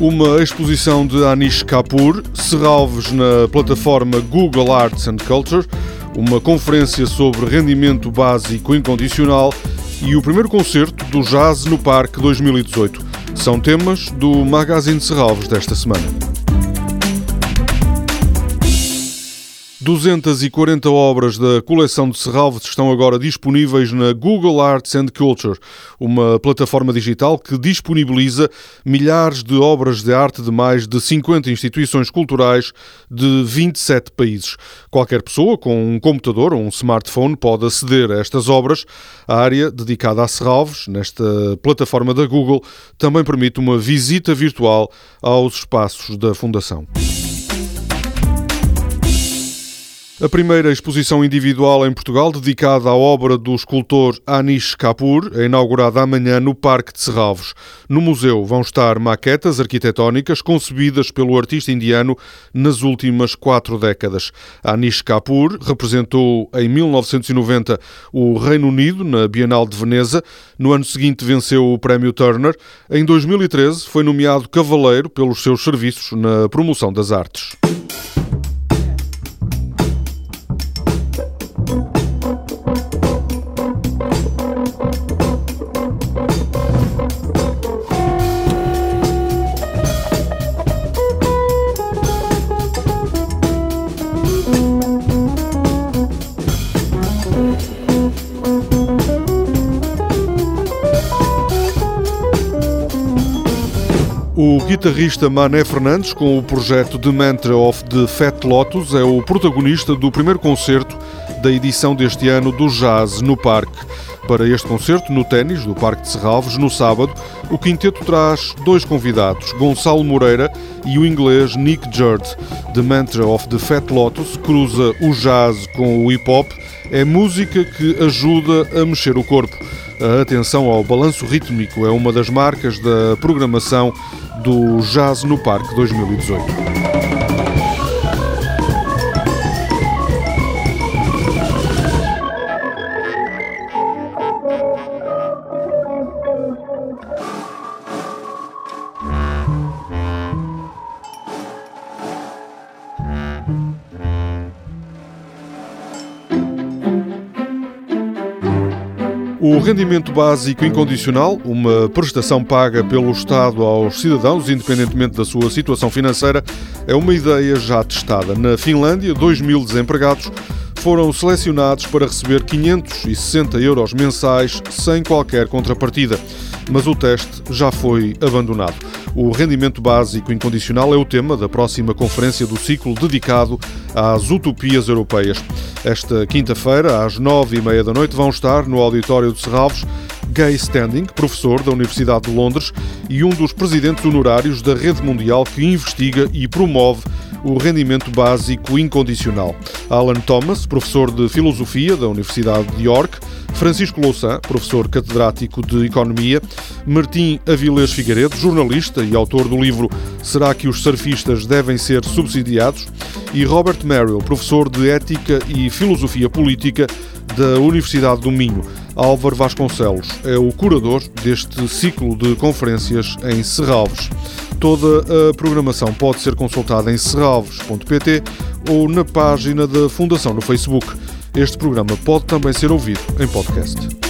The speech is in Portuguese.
Uma exposição de Anish Kapoor, Serralves na plataforma Google Arts and Culture, uma conferência sobre rendimento básico incondicional e o primeiro concerto do Jazz no Parque 2018. São temas do Magazine Serralves desta semana. 240 obras da coleção de Serralves estão agora disponíveis na Google Arts and Culture, uma plataforma digital que disponibiliza milhares de obras de arte de mais de 50 instituições culturais de 27 países. Qualquer pessoa com um computador ou um smartphone pode aceder a estas obras. A área dedicada a Serralves, nesta plataforma da Google, também permite uma visita virtual aos espaços da Fundação. A primeira exposição individual em Portugal, dedicada à obra do escultor Anish Kapoor, é inaugurada amanhã no Parque de Serralvos. No museu vão estar maquetas arquitetónicas concebidas pelo artista indiano nas últimas quatro décadas. Anish Kapoor representou em 1990 o Reino Unido na Bienal de Veneza. No ano seguinte venceu o Prémio Turner. Em 2013 foi nomeado cavaleiro pelos seus serviços na promoção das artes. O guitarrista Mané Fernandes, com o projeto The Mantra of the Fat Lotus, é o protagonista do primeiro concerto da edição deste ano do Jazz no Parque. Para este concerto, no ténis do Parque de Serralves, no sábado, o quinteto traz dois convidados, Gonçalo Moreira e o inglês Nick Jurd. The Mantra of the Fat Lotus cruza o jazz com o hip hop, é música que ajuda a mexer o corpo. A atenção ao balanço rítmico é uma das marcas da programação do Jazz no Parque 2018. O rendimento básico incondicional, uma prestação paga pelo Estado aos cidadãos, independentemente da sua situação financeira, é uma ideia já testada. Na Finlândia, 2 mil desempregados foram selecionados para receber 560 euros mensais sem qualquer contrapartida, mas o teste já foi abandonado. O rendimento básico incondicional é o tema da próxima conferência do ciclo dedicado às utopias europeias. Esta quinta-feira, às nove e meia da noite, vão estar no auditório de Serralves Gay Standing, professor da Universidade de Londres e um dos presidentes honorários da rede mundial que investiga e promove o rendimento básico incondicional. Alan Thomas, professor de Filosofia da Universidade de York, Francisco Louçã, professor catedrático de Economia, Martim Avilés Figueiredo, jornalista e autor do livro Será que os surfistas devem ser subsidiados? e Robert Merrill, professor de Ética e Filosofia Política da Universidade do Minho. Álvaro Vasconcelos é o curador deste ciclo de conferências em Serralves. Toda a programação pode ser consultada em serralves.pt ou na página da Fundação no Facebook. Este programa pode também ser ouvido em podcast.